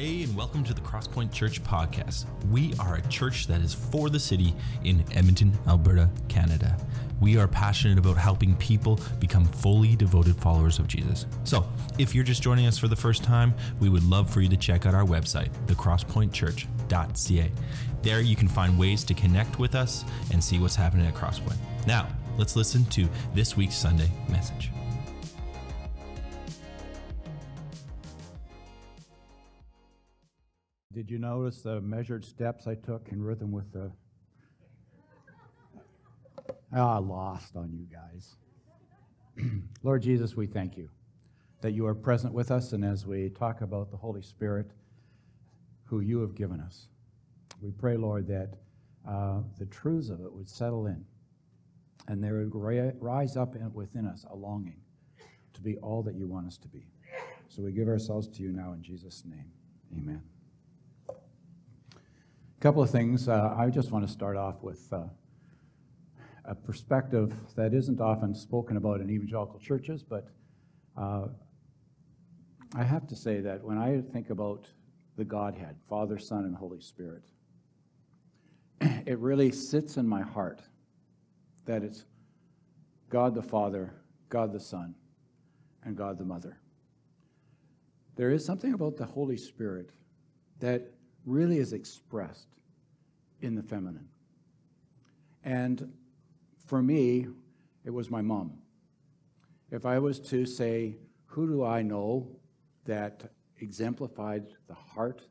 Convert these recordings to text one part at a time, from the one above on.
Hey, and welcome to the Crosspoint Church podcast. We are a church that is for the city in Edmonton, Alberta, Canada. We are passionate about helping people become fully devoted followers of Jesus. So, if you're just joining us for the first time, we would love for you to check out our website, thecrosspointchurch.ca. There you can find ways to connect with us and see what's happening at Crosspoint. Now, let's listen to this week's Sunday message. Did you notice the measured steps I took in rhythm with the. Ah, lost on you guys. Lord Jesus, we thank you that you are present with us, and as we talk about the Holy Spirit, who you have given us, we pray, Lord, that uh, the truths of it would settle in, and there would ri- rise up in, within us a longing to be all that you want us to be. So we give ourselves to you now in Jesus' name. Amen. A couple of things. Uh, I just want to start off with uh, a perspective that isn't often spoken about in evangelical churches, but uh, I have to say that when I think about the Godhead, Father, Son, and Holy Spirit, it really sits in my heart that it's God the Father, God the Son, and God the Mother. There is something about the Holy Spirit that really is expressed in the feminine. And for me, it was my mom. If I was to say, who do I know that exemplified the heart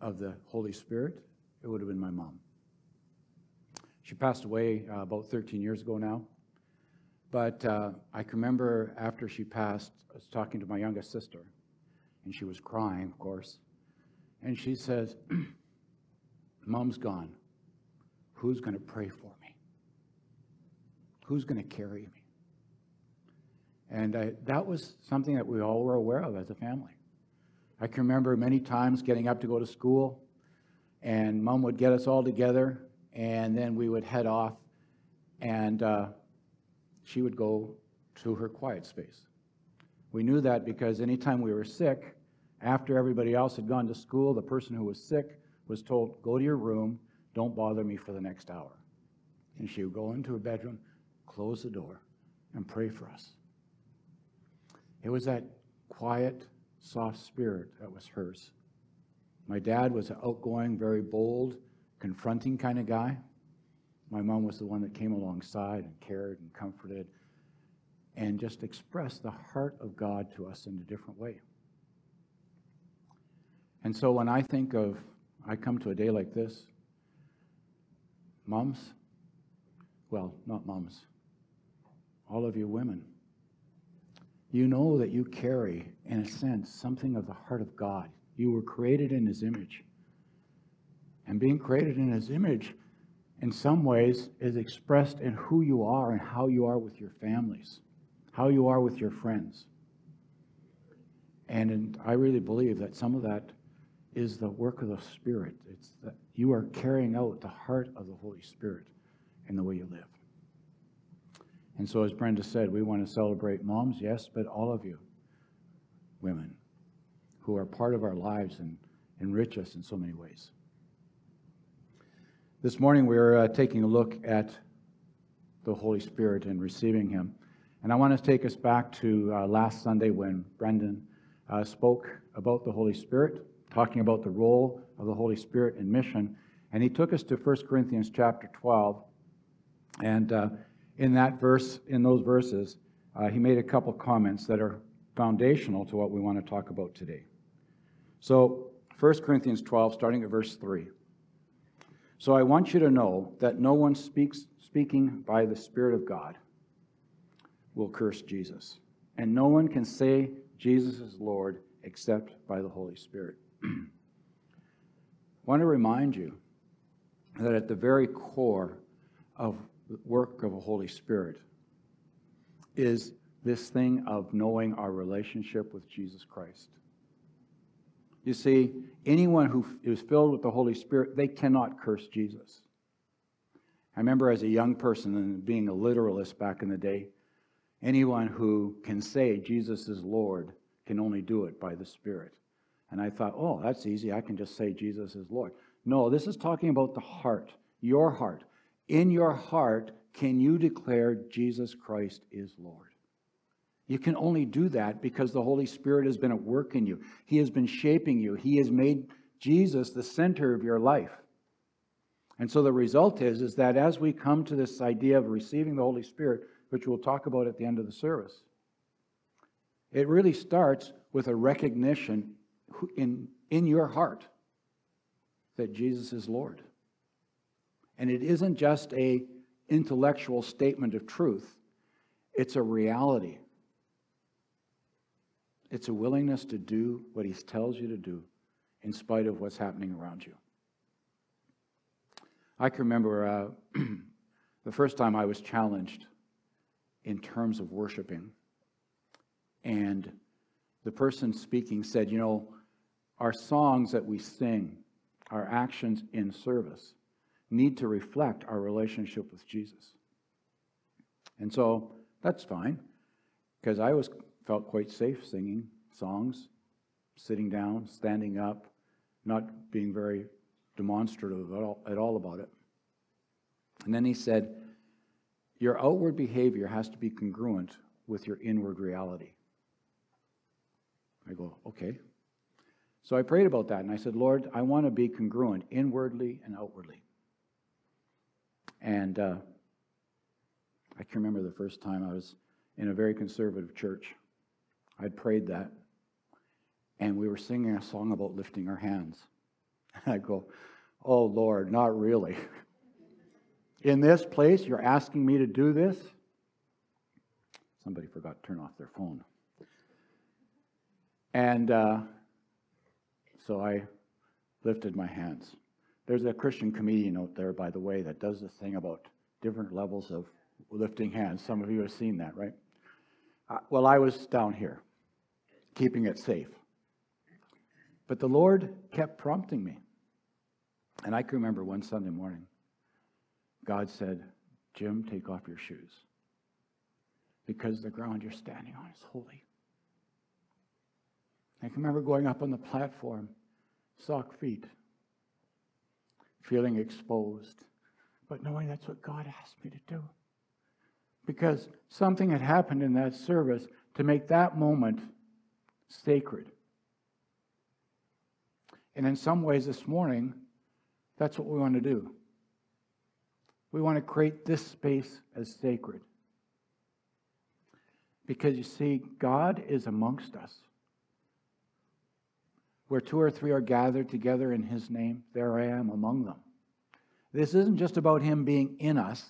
of the Holy Spirit, it would have been my mom. She passed away uh, about 13 years ago now. But uh, I can remember after she passed, I was talking to my youngest sister, and she was crying, of course. And she says, Mom's gone. Who's going to pray for me? Who's going to carry me? And I, that was something that we all were aware of as a family. I can remember many times getting up to go to school, and mom would get us all together, and then we would head off, and uh, she would go to her quiet space. We knew that because anytime we were sick, after everybody else had gone to school, the person who was sick was told, Go to your room, don't bother me for the next hour. And she would go into her bedroom, close the door, and pray for us. It was that quiet, soft spirit that was hers. My dad was an outgoing, very bold, confronting kind of guy. My mom was the one that came alongside and cared and comforted and just expressed the heart of God to us in a different way. And so when I think of, I come to a day like this, moms, well, not moms, all of you women, you know that you carry, in a sense, something of the heart of God. You were created in His image. And being created in His image, in some ways, is expressed in who you are and how you are with your families, how you are with your friends. And in, I really believe that some of that is the work of the Spirit. It's that you are carrying out the heart of the Holy Spirit in the way you live. And so, as Brenda said, we want to celebrate moms, yes, but all of you, women, who are part of our lives and enrich us in so many ways. This morning, we're uh, taking a look at the Holy Spirit and receiving Him. And I want to take us back to uh, last Sunday when Brendan uh, spoke about the Holy Spirit, talking about the role of the Holy Spirit in mission. And he took us to 1 Corinthians chapter 12. And uh, in that verse, in those verses, uh, he made a couple comments that are foundational to what we want to talk about today. So, 1 Corinthians 12, starting at verse 3. So I want you to know that no one speaks speaking by the Spirit of God will curse Jesus. And no one can say Jesus is Lord except by the Holy Spirit. I want to remind you that at the very core of the work of the Holy Spirit is this thing of knowing our relationship with Jesus Christ. You see, anyone who is filled with the Holy Spirit, they cannot curse Jesus. I remember as a young person and being a literalist back in the day, anyone who can say Jesus is Lord can only do it by the Spirit. And I thought, oh, that's easy. I can just say Jesus is Lord. No, this is talking about the heart, your heart. In your heart, can you declare Jesus Christ is Lord? You can only do that because the Holy Spirit has been at work in you. He has been shaping you. He has made Jesus the center of your life. And so the result is, is that as we come to this idea of receiving the Holy Spirit, which we'll talk about at the end of the service, it really starts with a recognition in, in your heart that Jesus is Lord. And it isn't just a intellectual statement of truth, it's a reality. It's a willingness to do what he tells you to do in spite of what's happening around you. I can remember uh, the first time I was challenged in terms of worshiping. And the person speaking said, You know, our songs that we sing, our actions in service, need to reflect our relationship with Jesus. And so that's fine, because I was felt quite safe singing songs, sitting down, standing up, not being very demonstrative at all, at all about it. And then he said, Your outward behavior has to be congruent with your inward reality. I go, Okay. So I prayed about that and I said, Lord, I want to be congruent inwardly and outwardly. And uh, I can remember the first time I was in a very conservative church. I'd prayed that. And we were singing a song about lifting our hands. And I go, Oh Lord, not really. In this place, you're asking me to do this? Somebody forgot to turn off their phone. And uh, so I lifted my hands. There's a Christian comedian out there, by the way, that does this thing about different levels of lifting hands. Some of you have seen that, right? Uh, well, I was down here, keeping it safe. But the Lord kept prompting me. And I can remember one Sunday morning, God said, Jim, take off your shoes because the ground you're standing on is holy. I can remember going up on the platform, sock feet, feeling exposed, but knowing that's what God asked me to do. Because something had happened in that service to make that moment sacred. And in some ways, this morning, that's what we want to do. We want to create this space as sacred. Because you see, God is amongst us. Where two or three are gathered together in His name, there I am among them. This isn't just about Him being in us,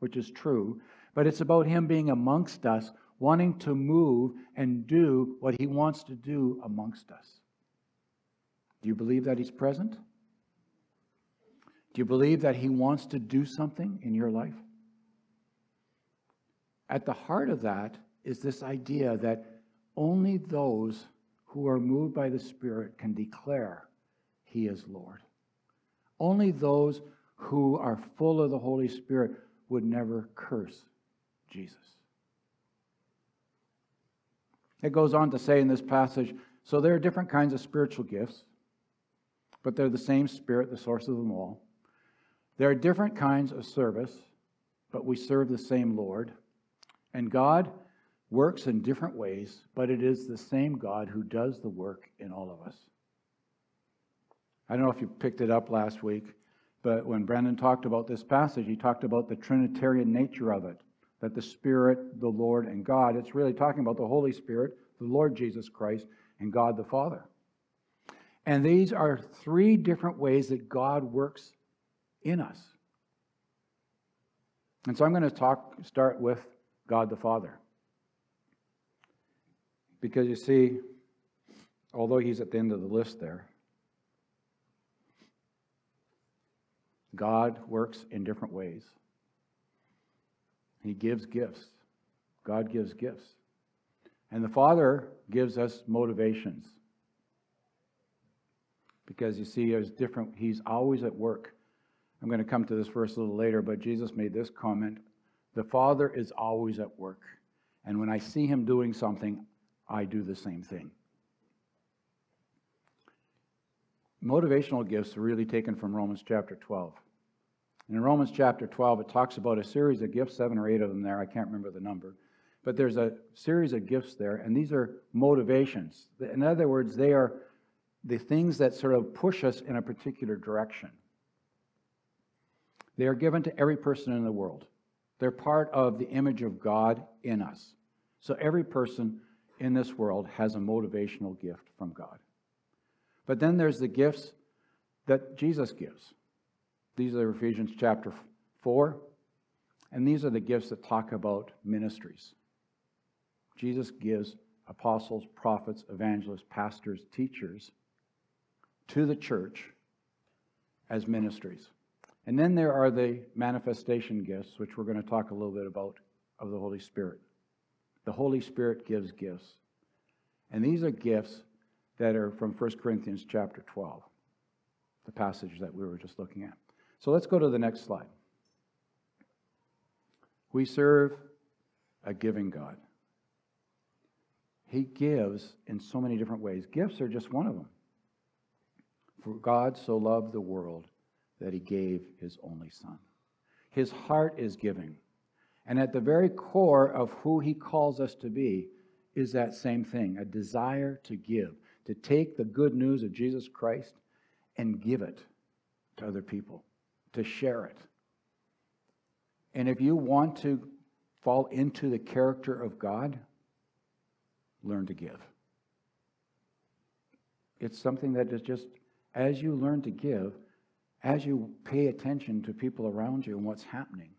which is true, but it's about Him being amongst us, wanting to move and do what He wants to do amongst us. Do you believe that He's present? Do you believe that He wants to do something in your life? At the heart of that is this idea that only those who are moved by the Spirit can declare He is Lord. Only those who are full of the Holy Spirit would never curse Jesus. It goes on to say in this passage so there are different kinds of spiritual gifts, but they're the same Spirit, the source of them all. There are different kinds of service, but we serve the same Lord. And God works in different ways, but it is the same God who does the work in all of us. I don't know if you picked it up last week, but when Brendan talked about this passage, he talked about the Trinitarian nature of it that the Spirit, the Lord, and God, it's really talking about the Holy Spirit, the Lord Jesus Christ, and God the Father. And these are three different ways that God works in us. And so I'm going to talk start with God the Father. Because you see, although he's at the end of the list there, God works in different ways. He gives gifts. God gives gifts. And the Father gives us motivations. Because you see, there's different, He's always at work. I'm going to come to this verse a little later, but Jesus made this comment The Father is always at work. And when I see Him doing something, I do the same thing. motivational gifts are really taken from Romans chapter 12. In Romans chapter 12, it talks about a series of gifts, seven or eight of them there. I can't remember the number. But there's a series of gifts there, and these are motivations. In other words, they are the things that sort of push us in a particular direction. They are given to every person in the world. They're part of the image of God in us. So every person in this world has a motivational gift from God. But then there's the gifts that Jesus gives. These are Ephesians chapter 4, and these are the gifts that talk about ministries. Jesus gives apostles, prophets, evangelists, pastors, teachers to the church as ministries. And then there are the manifestation gifts, which we're going to talk a little bit about, of the Holy Spirit. The Holy Spirit gives gifts. And these are gifts that are from 1 Corinthians chapter 12, the passage that we were just looking at. So let's go to the next slide. We serve a giving God. He gives in so many different ways. Gifts are just one of them. For God so loved the world that he gave his only Son. His heart is giving. And at the very core of who he calls us to be is that same thing a desire to give, to take the good news of Jesus Christ and give it to other people, to share it. And if you want to fall into the character of God, learn to give. It's something that is just, as you learn to give, as you pay attention to people around you and what's happening,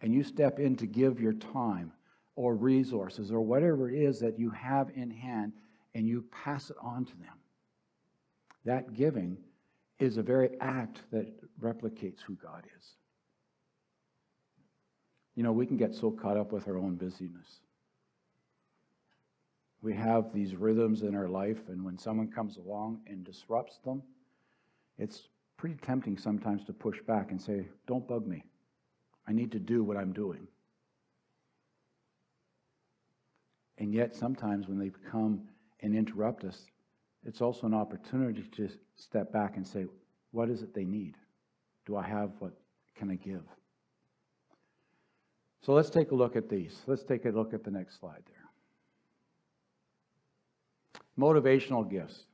and you step in to give your time or resources or whatever it is that you have in hand and you pass it on to them, that giving is a very act that replicates who God is. You know, we can get so caught up with our own busyness. We have these rhythms in our life, and when someone comes along and disrupts them, it's pretty tempting sometimes to push back and say, Don't bug me. I need to do what I'm doing. And yet, sometimes when they come and interrupt us, it's also an opportunity to step back and say, What is it they need? Do I have what can I give? So let's take a look at these. Let's take a look at the next slide there. Motivational gifts.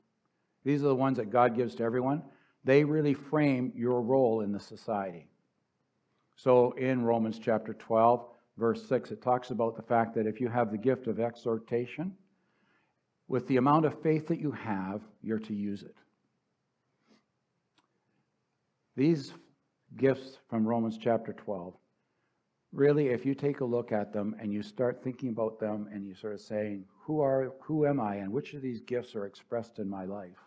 These are the ones that God gives to everyone they really frame your role in the society. So in Romans chapter 12, verse 6, it talks about the fact that if you have the gift of exhortation, with the amount of faith that you have, you're to use it. These gifts from Romans chapter 12, really, if you take a look at them and you start thinking about them and you sort of saying, who, are, who am I and which of these gifts are expressed in my life?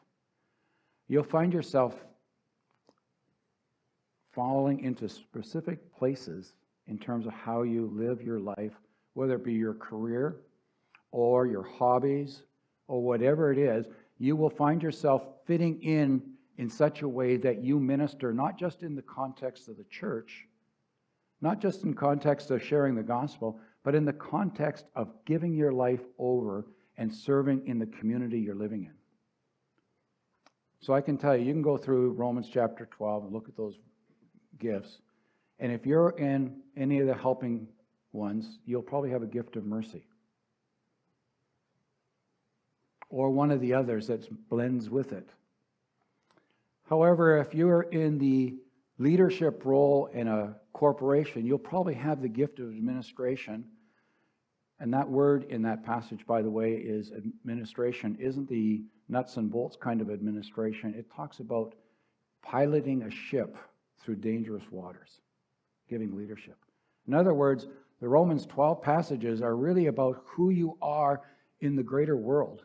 you'll find yourself falling into specific places in terms of how you live your life, whether it be your career or your hobbies or whatever it is, you will find yourself fitting in in such a way that you minister not just in the context of the church, not just in context of sharing the gospel, but in the context of giving your life over and serving in the community you're living in. So I can tell you, you can go through Romans chapter 12 and look at those gifts. And if you're in any of the helping ones, you'll probably have a gift of mercy. Or one of the others that blends with it. However, if you're in the leadership role in a corporation, you'll probably have the gift of administration. And that word in that passage, by the way, is administration, isn't the nuts and bolts kind of administration. It talks about piloting a ship through dangerous waters, giving leadership. In other words, the Romans 12 passages are really about who you are in the greater world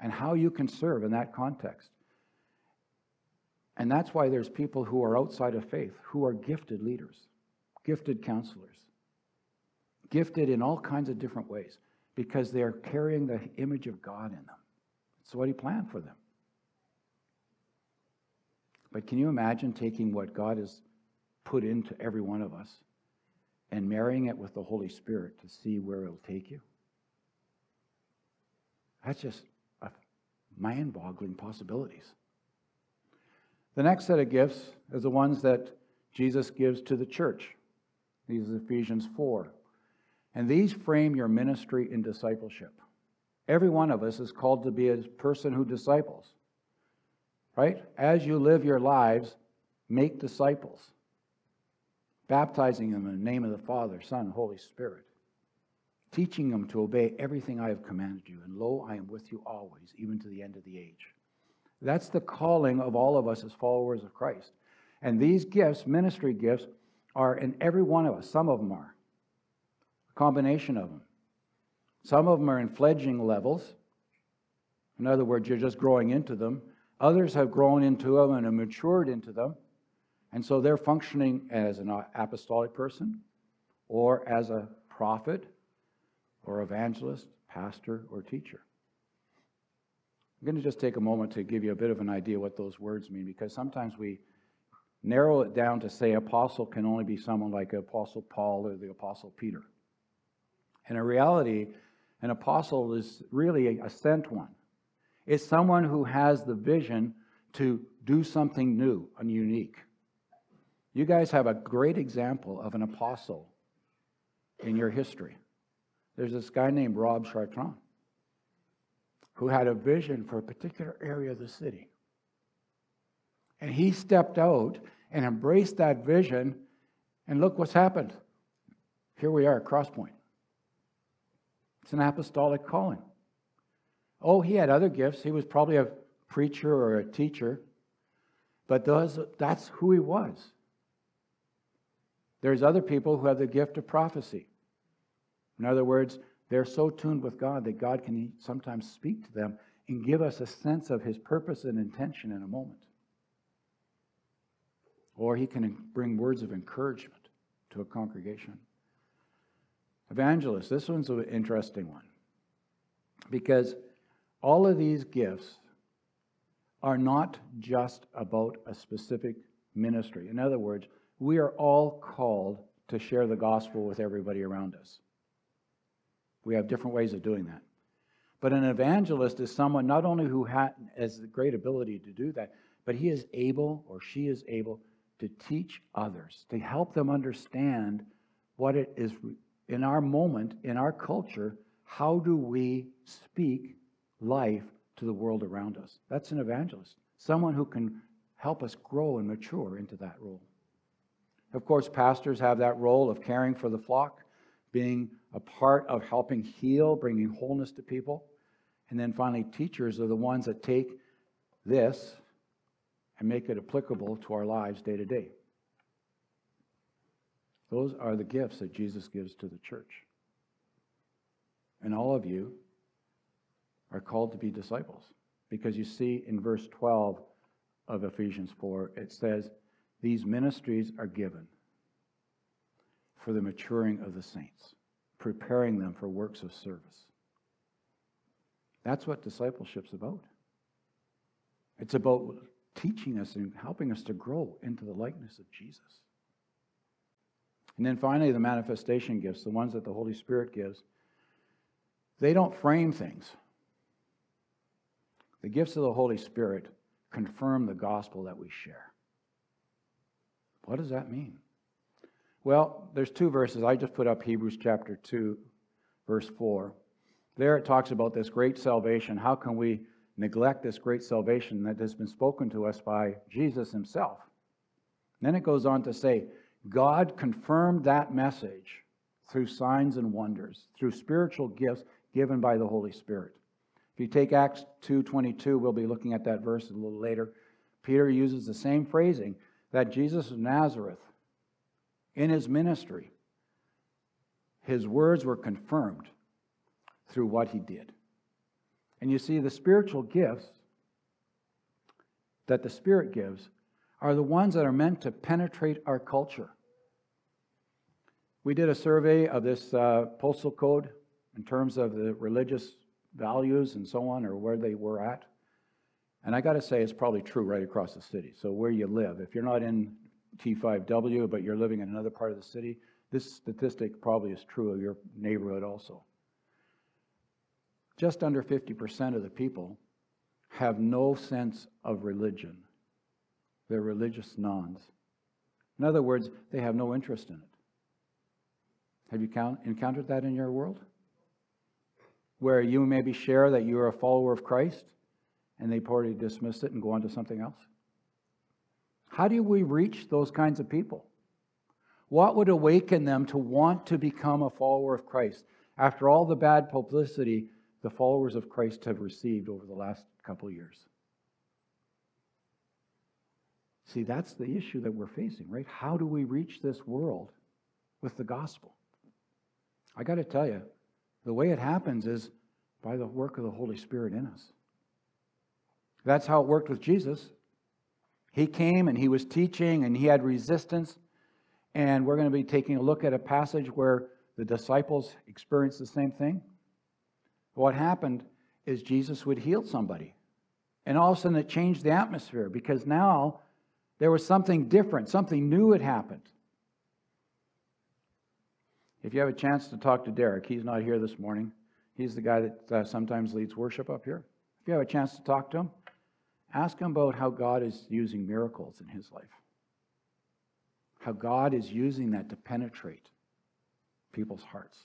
and how you can serve in that context. And that's why there's people who are outside of faith who are gifted leaders, gifted counselors, gifted in all kinds of different ways because they are carrying the image of God in them. It's what he planned for them. But can you imagine taking what God has put into every one of us and marrying it with the Holy Spirit to see where it'll take you? That's just mind boggling possibilities. The next set of gifts is the ones that Jesus gives to the church. These are Ephesians 4. And these frame your ministry in discipleship. Every one of us is called to be a person who disciples. Right? As you live your lives, make disciples, baptizing them in the name of the Father, Son, Holy Spirit, teaching them to obey everything I have commanded you. And lo, I am with you always, even to the end of the age. That's the calling of all of us as followers of Christ. And these gifts, ministry gifts, are in every one of us. Some of them are. A combination of them. Some of them are in fledging levels. In other words, you're just growing into them. Others have grown into them and have matured into them. And so they're functioning as an apostolic person or as a prophet or evangelist, pastor, or teacher. I'm going to just take a moment to give you a bit of an idea what those words mean because sometimes we narrow it down to say apostle can only be someone like Apostle Paul or the Apostle Peter. And in reality, an apostle is really a sent one. It's someone who has the vision to do something new and unique. You guys have a great example of an apostle in your history. There's this guy named Rob Chartrand who had a vision for a particular area of the city. And he stepped out and embraced that vision, and look what's happened. Here we are at Crosspoint. It's an apostolic calling. Oh, he had other gifts. He was probably a preacher or a teacher, but those, that's who he was. There's other people who have the gift of prophecy. In other words, they're so tuned with God that God can sometimes speak to them and give us a sense of his purpose and intention in a moment. Or he can bring words of encouragement to a congregation. Evangelist, this one's an interesting one because all of these gifts are not just about a specific ministry. In other words, we are all called to share the gospel with everybody around us. We have different ways of doing that. But an evangelist is someone not only who has the great ability to do that, but he is able or she is able to teach others, to help them understand what it is in our moment, in our culture, how do we speak life to the world around us? That's an evangelist, someone who can help us grow and mature into that role. Of course, pastors have that role of caring for the flock, being a part of helping heal, bringing wholeness to people. And then finally, teachers are the ones that take this and make it applicable to our lives day to day. Those are the gifts that Jesus gives to the church. And all of you are called to be disciples. Because you see in verse 12 of Ephesians 4, it says, These ministries are given for the maturing of the saints, preparing them for works of service. That's what discipleship's about. It's about teaching us and helping us to grow into the likeness of Jesus. And then finally, the manifestation gifts, the ones that the Holy Spirit gives, they don't frame things. The gifts of the Holy Spirit confirm the gospel that we share. What does that mean? Well, there's two verses. I just put up Hebrews chapter 2, verse 4. There it talks about this great salvation. How can we neglect this great salvation that has been spoken to us by Jesus himself? And then it goes on to say, God confirmed that message through signs and wonders, through spiritual gifts given by the Holy Spirit. If you take Acts 2:22, we'll be looking at that verse a little later. Peter uses the same phrasing that Jesus of Nazareth in his ministry his words were confirmed through what he did. And you see the spiritual gifts that the Spirit gives are the ones that are meant to penetrate our culture. We did a survey of this uh, postal code in terms of the religious values and so on, or where they were at. And I got to say, it's probably true right across the city. So, where you live, if you're not in T5W, but you're living in another part of the city, this statistic probably is true of your neighborhood also. Just under 50% of the people have no sense of religion They're religious nons. In other words, they have no interest in it. Have you count, encountered that in your world? Where you maybe share that you're a follower of Christ and they already dismiss it and go on to something else? How do we reach those kinds of people? What would awaken them to want to become a follower of Christ after all the bad publicity the followers of Christ have received over the last couple years? See, that's the issue that we're facing, right? How do we reach this world with the gospel? I got to tell you, the way it happens is by the work of the Holy Spirit in us. That's how it worked with Jesus. He came and he was teaching and he had resistance. And we're going to be taking a look at a passage where the disciples experienced the same thing. What happened is Jesus would heal somebody. And all of a sudden it changed the atmosphere because now there was something different, something new had happened. If you have a chance to talk to Derek, he's not here this morning. He's the guy that uh, sometimes leads worship up here. If you have a chance to talk to him, ask him about how God is using miracles in his life. How God is using that to penetrate people's hearts.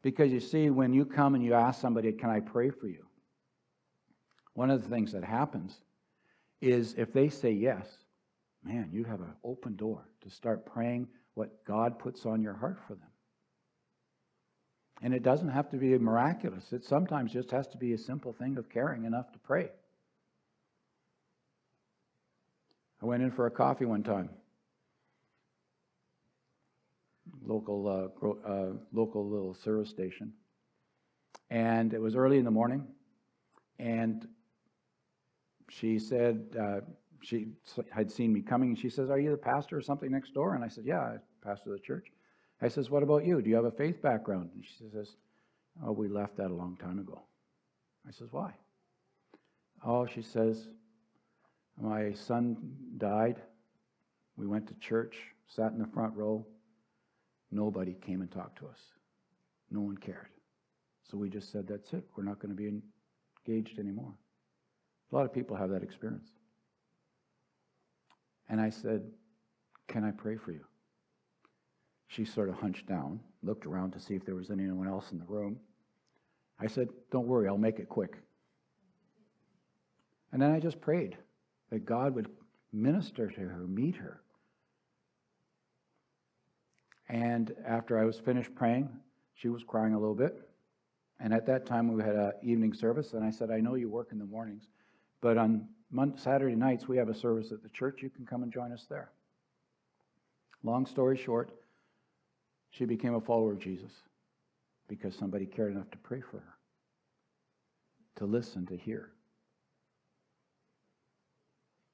Because you see, when you come and you ask somebody, Can I pray for you? One of the things that happens is if they say yes, man, you have an open door to start praying what God puts on your heart for them. And it doesn't have to be miraculous. It sometimes just has to be a simple thing of caring enough to pray. I went in for a coffee one time. Local, uh, uh, local little service station. And it was early in the morning. And she said, uh, she had seen me coming, and she says, Are you the pastor or something next door? And I said, Yeah, I pastor the church. I says, What about you? Do you have a faith background? And she says, Oh, we left that a long time ago. I says, Why? Oh, she says, My son died. We went to church, sat in the front row. Nobody came and talked to us. No one cared. So we just said, That's it. We're not going to be engaged anymore. A lot of people have that experience. And I said, Can I pray for you? She sort of hunched down, looked around to see if there was anyone else in the room. I said, Don't worry, I'll make it quick. And then I just prayed that God would minister to her, meet her. And after I was finished praying, she was crying a little bit. And at that time, we had an evening service, and I said, I know you work in the mornings, but on Saturday nights, we have a service at the church. You can come and join us there. Long story short, she became a follower of Jesus because somebody cared enough to pray for her, to listen, to hear.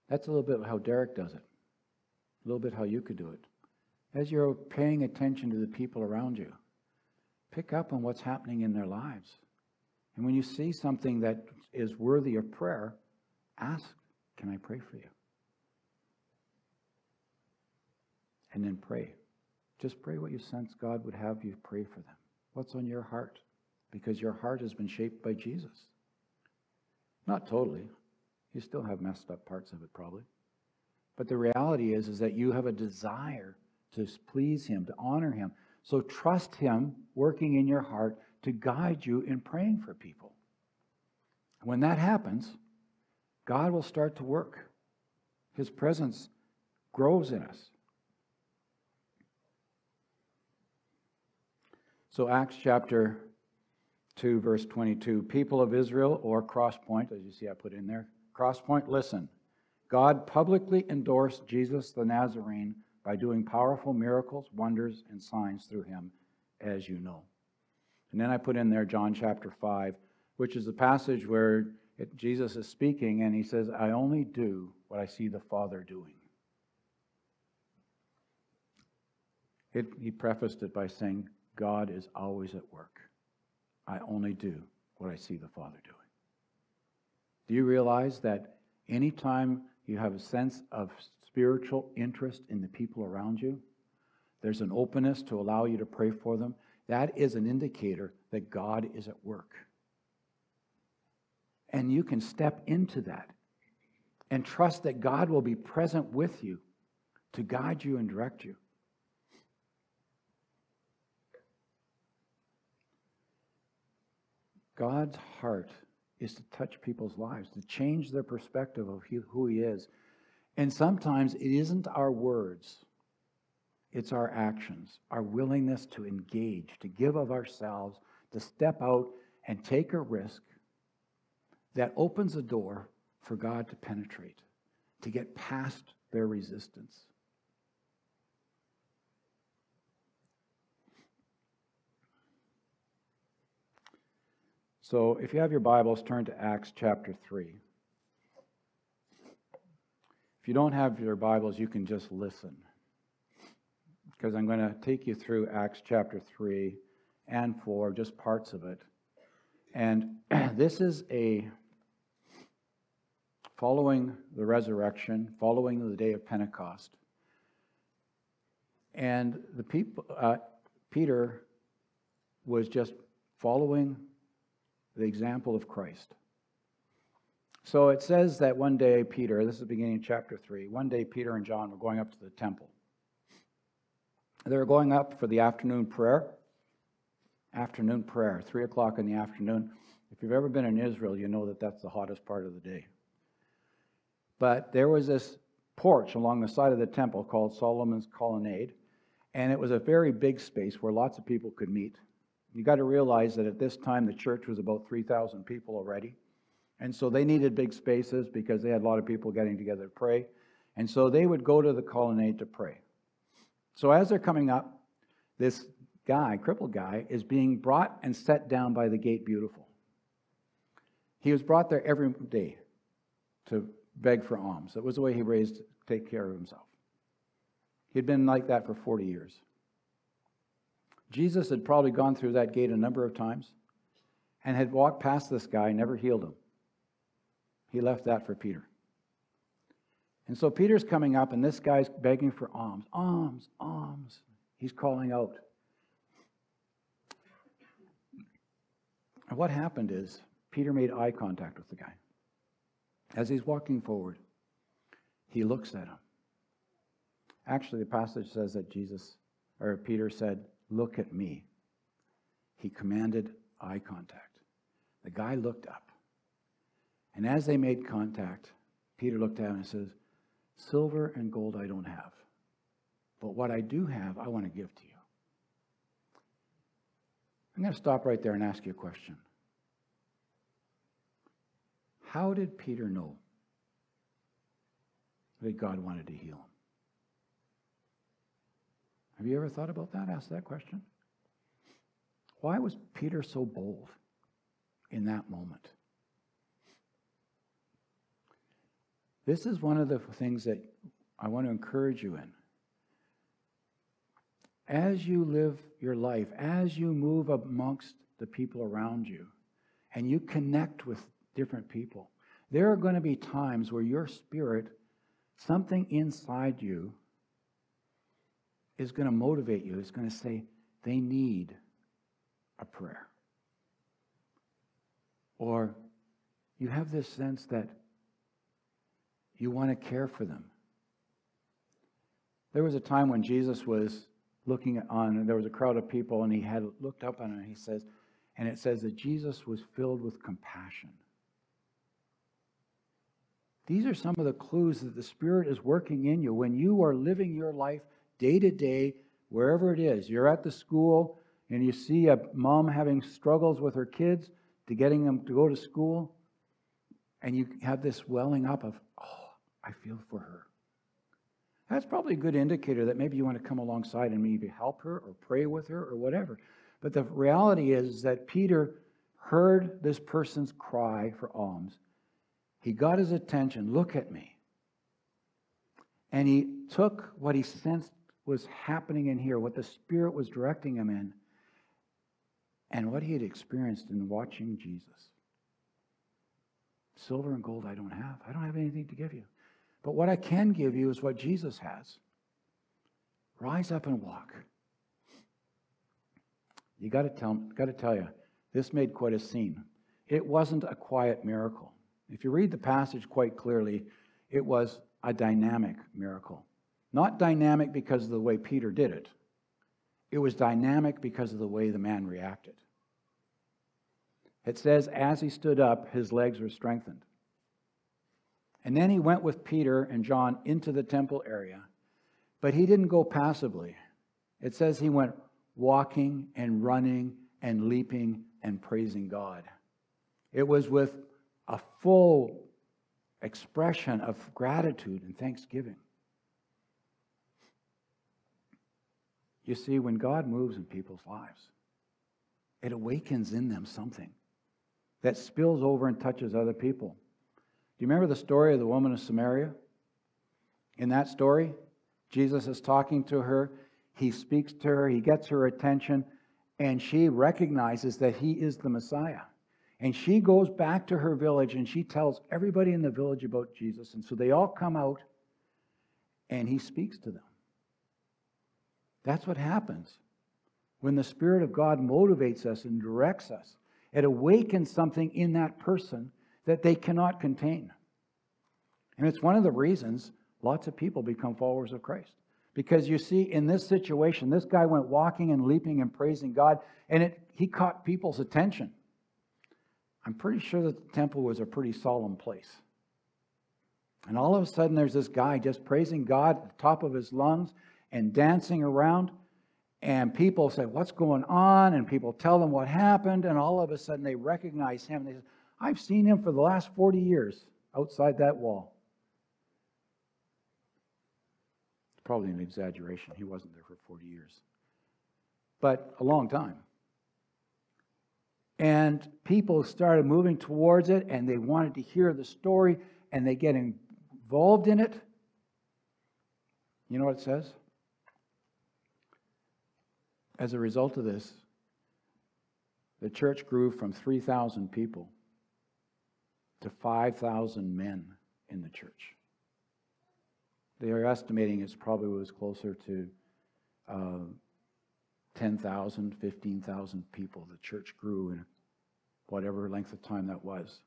That's a little bit how Derek does it, a little bit how you could do it. As you're paying attention to the people around you, pick up on what's happening in their lives. And when you see something that is worthy of prayer, Ask, can I pray for you? And then pray. Just pray what you sense God would have you pray for them. What's on your heart? Because your heart has been shaped by Jesus. Not totally. You still have messed up parts of it, probably. But the reality is, is that you have a desire to please Him, to honor Him. So trust Him working in your heart to guide you in praying for people. When that happens, God will start to work. His presence grows in us. So, Acts chapter 2, verse 22 People of Israel, or Crosspoint, as you see I put in there, Crosspoint, listen. God publicly endorsed Jesus the Nazarene by doing powerful miracles, wonders, and signs through him, as you know. And then I put in there John chapter 5, which is the passage where it, Jesus is speaking, and he says, I only do what I see the Father doing. It, he prefaced it by saying, God is always at work. I only do what I see the Father doing. Do you realize that anytime you have a sense of spiritual interest in the people around you, there's an openness to allow you to pray for them? That is an indicator that God is at work. And you can step into that and trust that God will be present with you to guide you and direct you. God's heart is to touch people's lives, to change their perspective of who He is. And sometimes it isn't our words, it's our actions, our willingness to engage, to give of ourselves, to step out and take a risk that opens a door for God to penetrate, to get past their resistance. So if you have your Bibles, turn to Acts chapter 3. If you don't have your Bibles, you can just listen. Because I'm going to take you through Acts chapter 3 and 4, just parts of it. And this is a following the resurrection, following the day of Pentecost. And the people, uh, Peter was just following the example of Christ. So it says that one day Peter, this is beginning of chapter 3, one day Peter and John were going up to the temple. They were going up for the afternoon prayer. Afternoon prayer, 3 o'clock in the afternoon. If you've ever been in Israel, you know that that's the hottest part of the day. But there was this porch along the side of the temple called Solomon's Colonnade, and it was a very big space where lots of people could meet. You got to realize that at this time the church was about 3,000 people already. And so they needed big spaces because they had a lot of people getting together to pray. And so they would go to the colonnade to pray. So as they're coming up, this guy, crippled guy, is being brought and set down by the gate beautiful. He was brought there every day to beg for alms. That was the way he raised take care of himself. He'd been like that for 40 years. Jesus had probably gone through that gate a number of times and had walked past this guy, never healed him. He left that for Peter. And so Peter's coming up, and this guy's begging for alms. Alms, alms. He's calling out. And what happened is Peter made eye contact with the guy. As he's walking forward, he looks at him. Actually, the passage says that Jesus, or Peter said, Look at me. He commanded eye contact. The guy looked up. And as they made contact, Peter looked at him and says, Silver and gold I don't have. But what I do have, I want to give to you. I'm going to stop right there and ask you a question. How did Peter know that God wanted to heal him? Have you ever thought about that? Ask that question. Why was Peter so bold in that moment? This is one of the things that I want to encourage you in. As you live your life, as you move amongst the people around you, and you connect with different people, there are going to be times where your spirit, something inside you, is going to motivate you, is going to say, they need a prayer. Or you have this sense that you want to care for them. There was a time when Jesus was looking on, there was a crowd of people, and he had looked up on it, and he says, and it says that Jesus was filled with compassion. These are some of the clues that the Spirit is working in you when you are living your life day to day, wherever it is. You're at the school and you see a mom having struggles with her kids to getting them to go to school, and you have this welling up of, oh, I feel for her. That's probably a good indicator that maybe you want to come alongside and maybe help her or pray with her or whatever. But the reality is that Peter heard this person's cry for alms. He got his attention. Look at me. And he took what he sensed was happening in here, what the Spirit was directing him in, and what he had experienced in watching Jesus. Silver and gold I don't have. I don't have anything to give you. But what I can give you is what Jesus has. Rise up and walk. You got to tell, got to tell you, this made quite a scene. It wasn't a quiet miracle. If you read the passage quite clearly, it was a dynamic miracle. Not dynamic because of the way Peter did it, it was dynamic because of the way the man reacted. It says, as he stood up, his legs were strengthened. And then he went with Peter and John into the temple area, but he didn't go passively. It says he went walking and running and leaping and praising God. It was with a full expression of gratitude and thanksgiving. You see, when God moves in people's lives, it awakens in them something that spills over and touches other people. Do you remember the story of the woman of Samaria? In that story, Jesus is talking to her. He speaks to her, he gets her attention, and she recognizes that he is the Messiah. And she goes back to her village and she tells everybody in the village about Jesus. And so they all come out and he speaks to them. That's what happens when the Spirit of God motivates us and directs us. It awakens something in that person that they cannot contain. And it's one of the reasons lots of people become followers of Christ. Because you see, in this situation, this guy went walking and leaping and praising God, and it, he caught people's attention. I'm pretty sure that the temple was a pretty solemn place. And all of a sudden, there's this guy just praising God at the top of his lungs and dancing around. And people say, What's going on? And people tell them what happened. And all of a sudden, they recognize him. They say, I've seen him for the last 40 years outside that wall. It's probably an exaggeration. He wasn't there for 40 years, but a long time. And people started moving towards it and they wanted to hear the story and they get involved in it. You know what it says? As a result of this, the church grew from 3,000 people to 5,000 men in the church. They are estimating it's probably was closer to uh, 10,000, 15,000 people. The church grew in whatever length of time that was.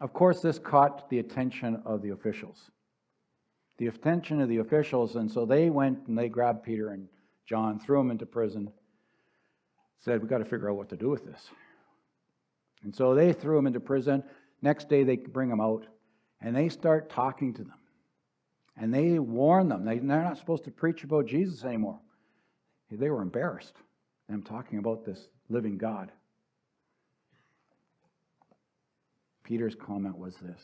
Of course, this caught the attention of the officials. The attention of the officials, and so they went and they grabbed Peter and John, threw them into prison, said, We've got to figure out what to do with this. And so they threw them into prison. Next day, they bring them out, and they start talking to them. And they warn them. They, they're not supposed to preach about Jesus anymore. They were embarrassed, them talking about this living God. Peter's comment was this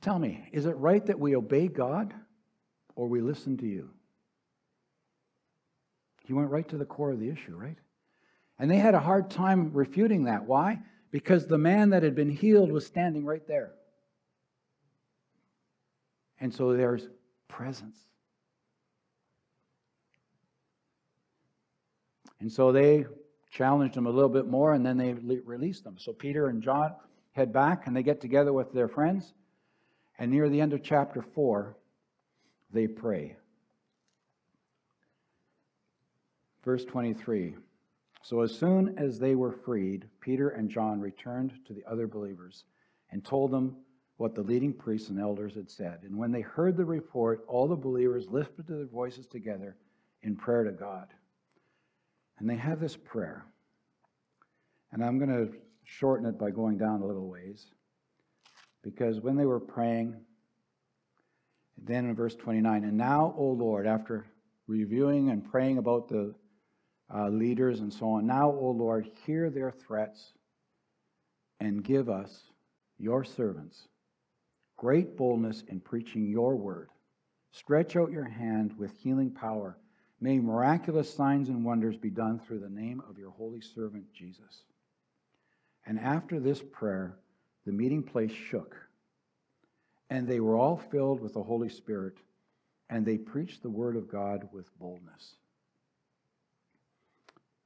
Tell me, is it right that we obey God or we listen to you? He went right to the core of the issue, right? And they had a hard time refuting that. Why? Because the man that had been healed was standing right there. And so there's presence. And so they challenged them a little bit more and then they released them. So Peter and John head back and they get together with their friends. And near the end of chapter 4, they pray. Verse 23 So as soon as they were freed, Peter and John returned to the other believers and told them what the leading priests and elders had said. And when they heard the report, all the believers lifted their voices together in prayer to God. And they have this prayer. And I'm going to shorten it by going down a little ways. Because when they were praying, then in verse 29, and now, O Lord, after reviewing and praying about the uh, leaders and so on, now, O Lord, hear their threats and give us, your servants, great boldness in preaching your word. Stretch out your hand with healing power. May miraculous signs and wonders be done through the name of your holy servant Jesus. And after this prayer, the meeting place shook, and they were all filled with the Holy Spirit, and they preached the word of God with boldness.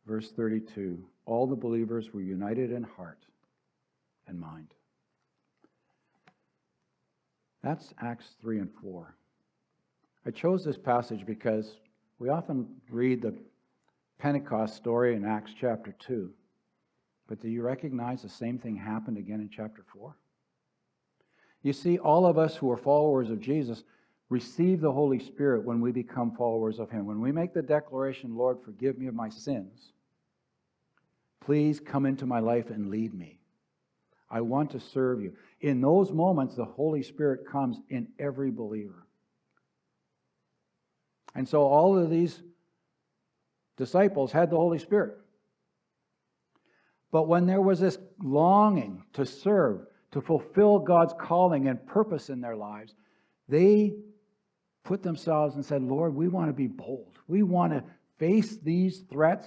Verse 32 All the believers were united in heart and mind. That's Acts 3 and 4. I chose this passage because we often read the Pentecost story in Acts chapter 2. But do you recognize the same thing happened again in chapter 4? You see, all of us who are followers of Jesus receive the Holy Spirit when we become followers of Him. When we make the declaration, Lord, forgive me of my sins, please come into my life and lead me. I want to serve you. In those moments, the Holy Spirit comes in every believer. And so all of these disciples had the Holy Spirit. But when there was this longing to serve, to fulfill God's calling and purpose in their lives, they put themselves and said, Lord, we want to be bold. We want to face these threats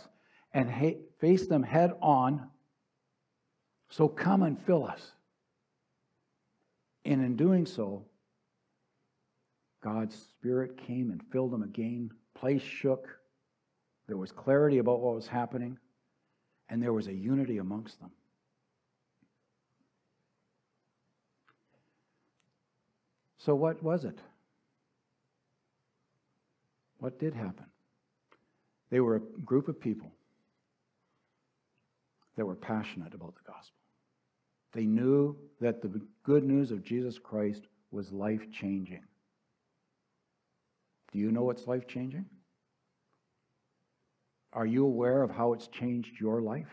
and face them head on. So come and fill us. And in doing so, God's Spirit came and filled them again. Place shook. There was clarity about what was happening, and there was a unity amongst them. So, what was it? What did happen? They were a group of people that were passionate about the gospel. They knew that the good news of Jesus Christ was life changing. Do you know what's life changing? Are you aware of how it's changed your life?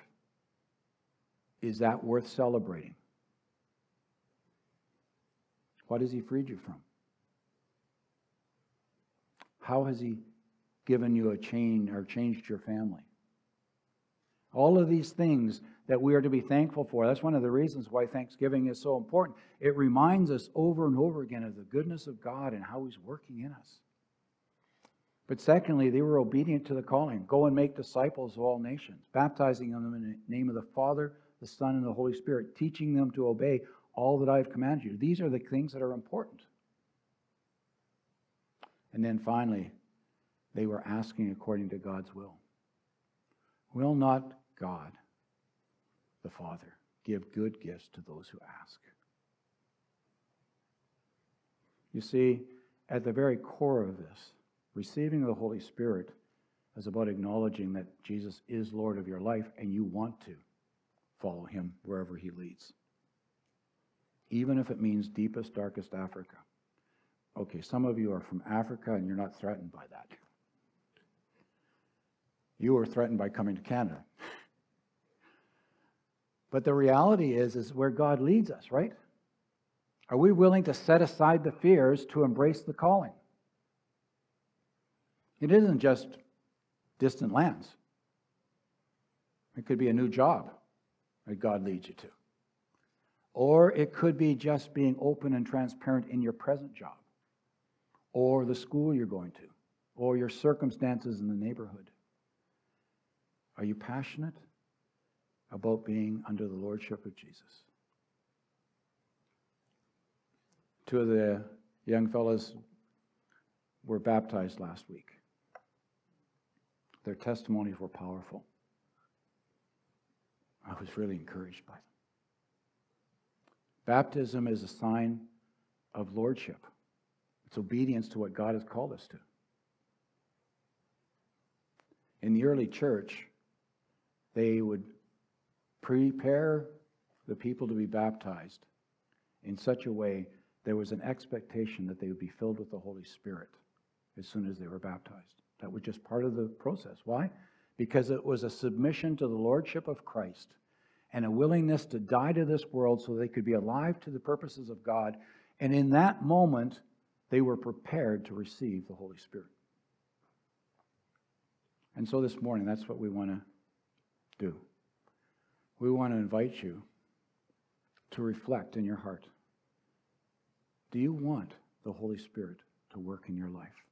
Is that worth celebrating? What has He freed you from? How has He given you a chain or changed your family? All of these things that we are to be thankful for. That's one of the reasons why Thanksgiving is so important. It reminds us over and over again of the goodness of God and how He's working in us. But secondly, they were obedient to the calling go and make disciples of all nations, baptizing them in the name of the Father, the Son, and the Holy Spirit, teaching them to obey all that I have commanded you. These are the things that are important. And then finally, they were asking according to God's will. Will not God, the Father, give good gifts to those who ask? You see, at the very core of this, receiving the Holy Spirit is about acknowledging that Jesus is Lord of your life and you want to follow him wherever he leads even if it means deepest, darkest Africa. Okay, some of you are from Africa and you're not threatened by that. You are threatened by coming to Canada. But the reality is, is where God leads us, right? Are we willing to set aside the fears to embrace the calling? It isn't just distant lands. It could be a new job that God leads you to. Or it could be just being open and transparent in your present job, or the school you're going to, or your circumstances in the neighborhood. Are you passionate about being under the lordship of Jesus? Two of the young fellows were baptized last week. Their testimonies were powerful. I was really encouraged by them. Baptism is a sign of lordship, it's obedience to what God has called us to. In the early church, they would prepare the people to be baptized in such a way there was an expectation that they would be filled with the Holy Spirit as soon as they were baptized. That was just part of the process. Why? Because it was a submission to the Lordship of Christ and a willingness to die to this world so they could be alive to the purposes of God. And in that moment, they were prepared to receive the Holy Spirit. And so this morning, that's what we want to do. We want to invite you to reflect in your heart. Do you want the Holy Spirit to work in your life,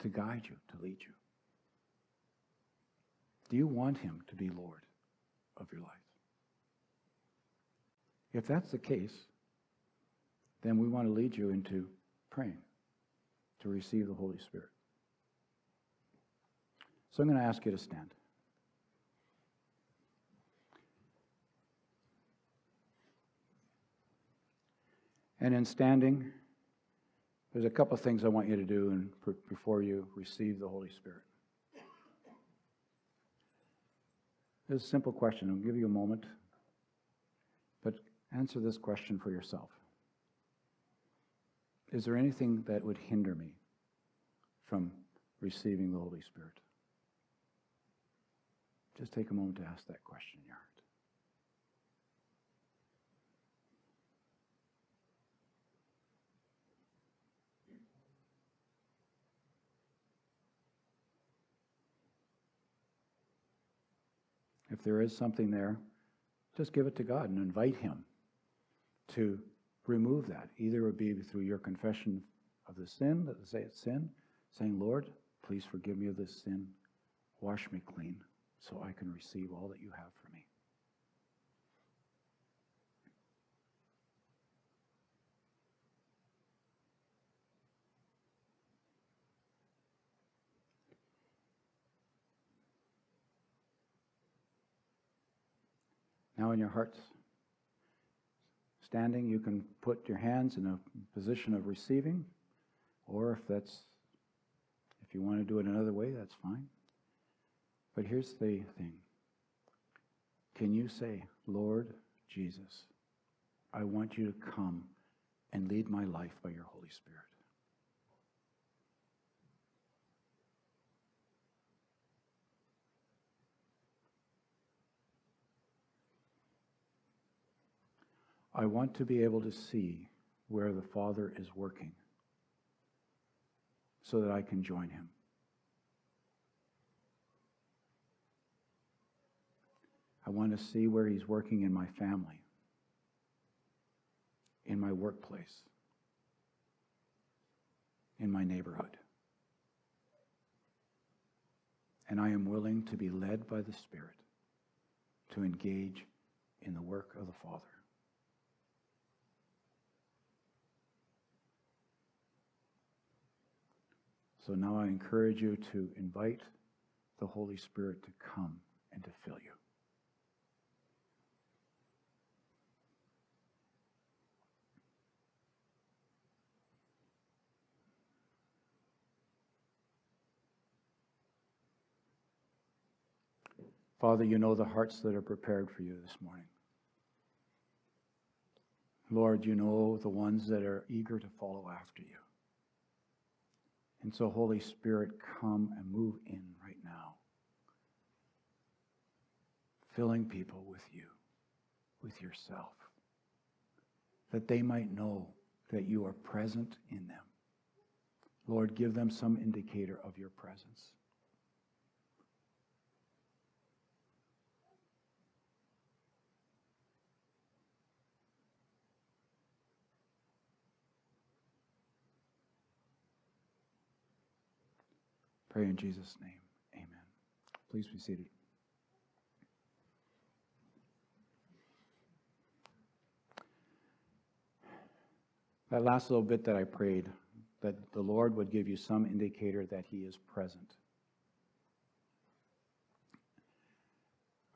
to guide you, to lead you? Do you want Him to be Lord of your life? If that's the case, then we want to lead you into praying to receive the Holy Spirit. So I'm going to ask you to stand. And in standing, there's a couple of things I want you to do and before you receive the Holy Spirit. It's a simple question. I'll give you a moment. But Answer this question for yourself Is there anything that would hinder me from receiving the Holy Spirit? Just take a moment to ask that question in your heart. If there is something there, just give it to God and invite Him to remove that. Either it would be through your confession of the sin, that say it's sin, saying, Lord, please forgive me of this sin, wash me clean, so I can receive all that you have for me. Now, in your hearts, standing, you can put your hands in a position of receiving, or if that's, if you want to do it another way, that's fine. But here's the thing Can you say, Lord Jesus, I want you to come and lead my life by your Holy Spirit? I want to be able to see where the Father is working so that I can join him. I want to see where he's working in my family, in my workplace, in my neighborhood. And I am willing to be led by the Spirit to engage in the work of the Father. So now I encourage you to invite the Holy Spirit to come and to fill you. Father, you know the hearts that are prepared for you this morning. Lord, you know the ones that are eager to follow after you. And so, Holy Spirit, come and move in right now, filling people with you, with yourself, that they might know that you are present in them. Lord, give them some indicator of your presence. Pray in Jesus' name. Amen. Please be seated. That last little bit that I prayed, that the Lord would give you some indicator that He is present.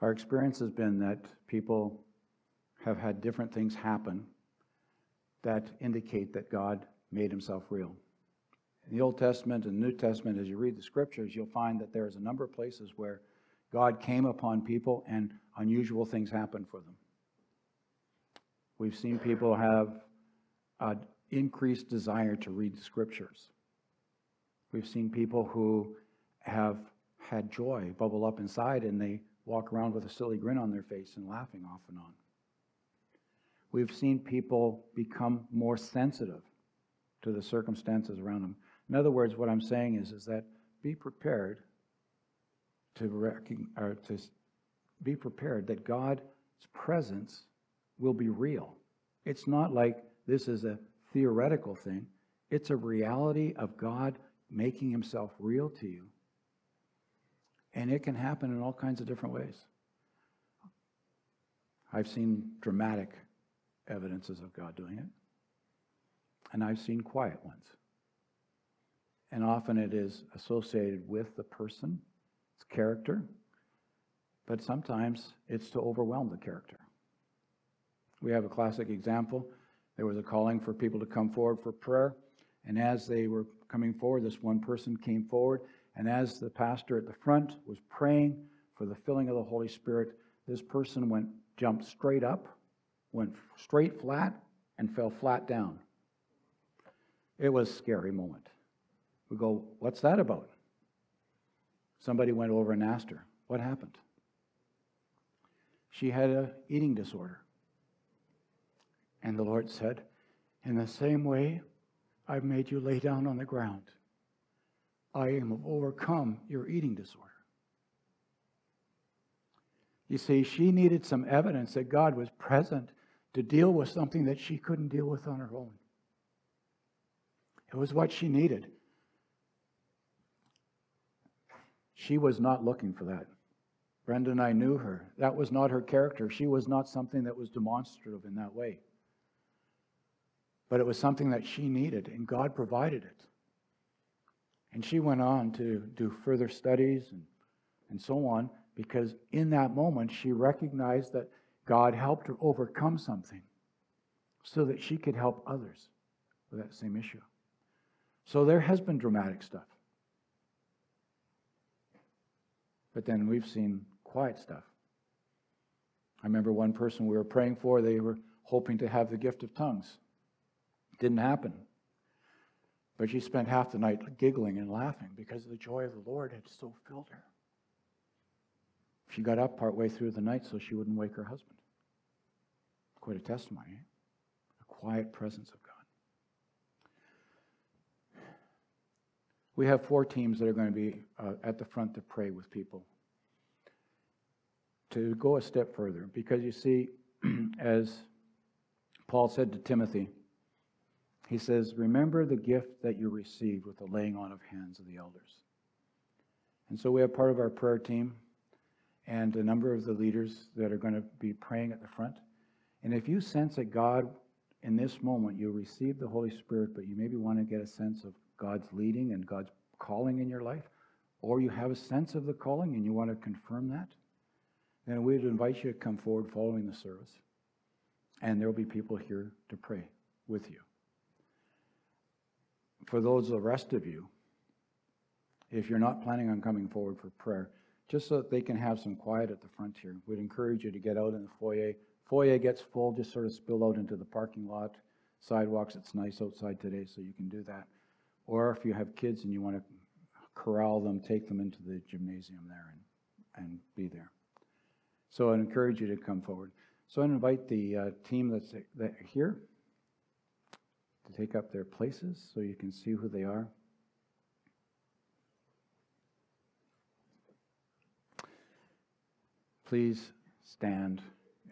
Our experience has been that people have had different things happen that indicate that God made Himself real. In the Old Testament and New Testament, as you read the scriptures, you'll find that there's a number of places where God came upon people and unusual things happened for them. We've seen people have an increased desire to read the scriptures. We've seen people who have had joy bubble up inside and they walk around with a silly grin on their face and laughing off and on. We've seen people become more sensitive to the circumstances around them. In other words, what I'm saying is, is that be prepared to, or to be prepared that God's presence will be real. It's not like this is a theoretical thing. It's a reality of God making himself real to you. And it can happen in all kinds of different ways. I've seen dramatic evidences of God doing it, and I've seen quiet ones and often it is associated with the person, its character, but sometimes it's to overwhelm the character. We have a classic example. There was a calling for people to come forward for prayer, and as they were coming forward, this one person came forward, and as the pastor at the front was praying for the filling of the Holy Spirit, this person went jumped straight up, went straight flat, and fell flat down. It was a scary moment. We go, What's that about? Somebody went over and asked her, What happened? She had an eating disorder. And the Lord said, In the same way I've made you lay down on the ground, I am overcome your eating disorder. You see, she needed some evidence that God was present to deal with something that she couldn't deal with on her own. It was what she needed. She was not looking for that. Brenda and I knew her. That was not her character. She was not something that was demonstrative in that way. But it was something that she needed, and God provided it. And she went on to do further studies and, and so on, because in that moment she recognized that God helped her overcome something so that she could help others with that same issue. So there has been dramatic stuff. But then we've seen quiet stuff. I remember one person we were praying for, they were hoping to have the gift of tongues. Didn't happen. But she spent half the night giggling and laughing because the joy of the Lord had so filled her. She got up partway through the night so she wouldn't wake her husband. Quite a testimony. Eh? A quiet presence of God. We have four teams that are going to be uh, at the front to pray with people to go a step further. Because you see, as Paul said to Timothy, he says, Remember the gift that you received with the laying on of hands of the elders. And so we have part of our prayer team and a number of the leaders that are going to be praying at the front. And if you sense that God, in this moment, you receive the Holy Spirit, but you maybe want to get a sense of God's leading and God's calling in your life, or you have a sense of the calling and you want to confirm that, then we'd invite you to come forward following the service. And there will be people here to pray with you. For those, of the rest of you, if you're not planning on coming forward for prayer, just so that they can have some quiet at the front here, we'd encourage you to get out in the foyer. Foyer gets full, just sort of spill out into the parking lot. Sidewalks, it's nice outside today, so you can do that. Or if you have kids and you want to corral them, take them into the gymnasium there and, and be there. So I encourage you to come forward. So I invite the uh, team that's that here to take up their places so you can see who they are. Please stand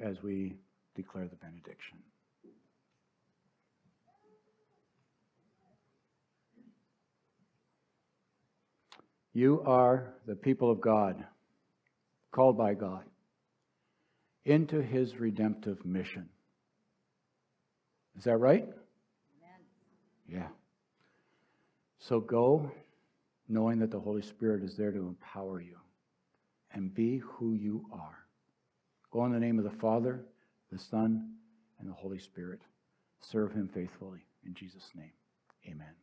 as we declare the benediction. You are the people of God, called by God into his redemptive mission. Is that right? Amen. Yeah. So go knowing that the Holy Spirit is there to empower you and be who you are. Go in the name of the Father, the Son, and the Holy Spirit. Serve him faithfully. In Jesus' name, amen.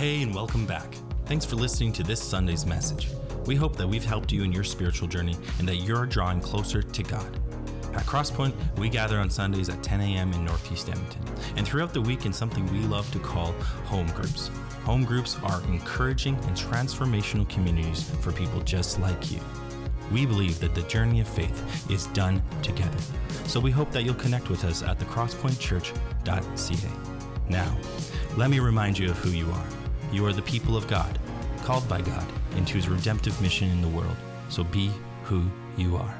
Hey, and welcome back. Thanks for listening to this Sunday's message. We hope that we've helped you in your spiritual journey and that you're drawing closer to God. At Crosspoint, we gather on Sundays at 10 a.m. in Northeast Edmonton, and throughout the week in something we love to call home groups. Home groups are encouraging and transformational communities for people just like you. We believe that the journey of faith is done together, so we hope that you'll connect with us at thecrosspointchurch.ca. Now, let me remind you of who you are. You are the people of God, called by God into his redemptive mission in the world. So be who you are.